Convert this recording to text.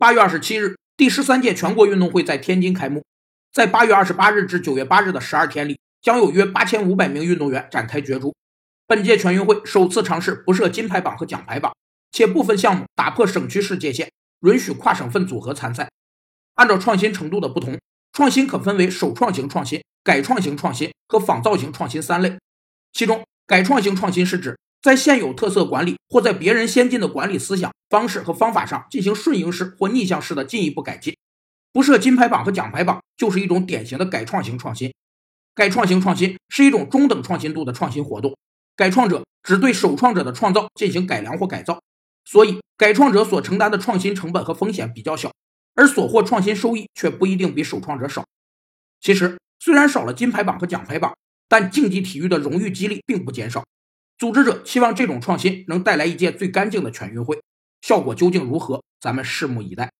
八月二十七日，第十三届全国运动会在天津开幕。在八月二十八日至九月八日的十二天里，将有约八千五百名运动员展开角逐。本届全运会首次尝试不设金牌榜和奖牌榜，且部分项目打破省区市界限，允许跨省份组合参赛。按照创新程度的不同，创新可分为首创型创新、改创型创新和仿造型创新三类。其中，改创型创新是指在现有特色管理或在别人先进的管理思想、方式和方法上进行顺应式或逆向式的进一步改进。不设金牌榜和奖牌榜就是一种典型的改创型创新。改创型创新是一种中等创新度的创新活动，改创者只对首创者的创造进行改良或改造，所以改创者所承担的创新成本和风险比较小，而所获创新收益却不一定比首创者少。其实，虽然少了金牌榜和奖牌榜，但竞技体育的荣誉激励并不减少。组织者期望这种创新能带来一届最干净的全运会，效果究竟如何，咱们拭目以待。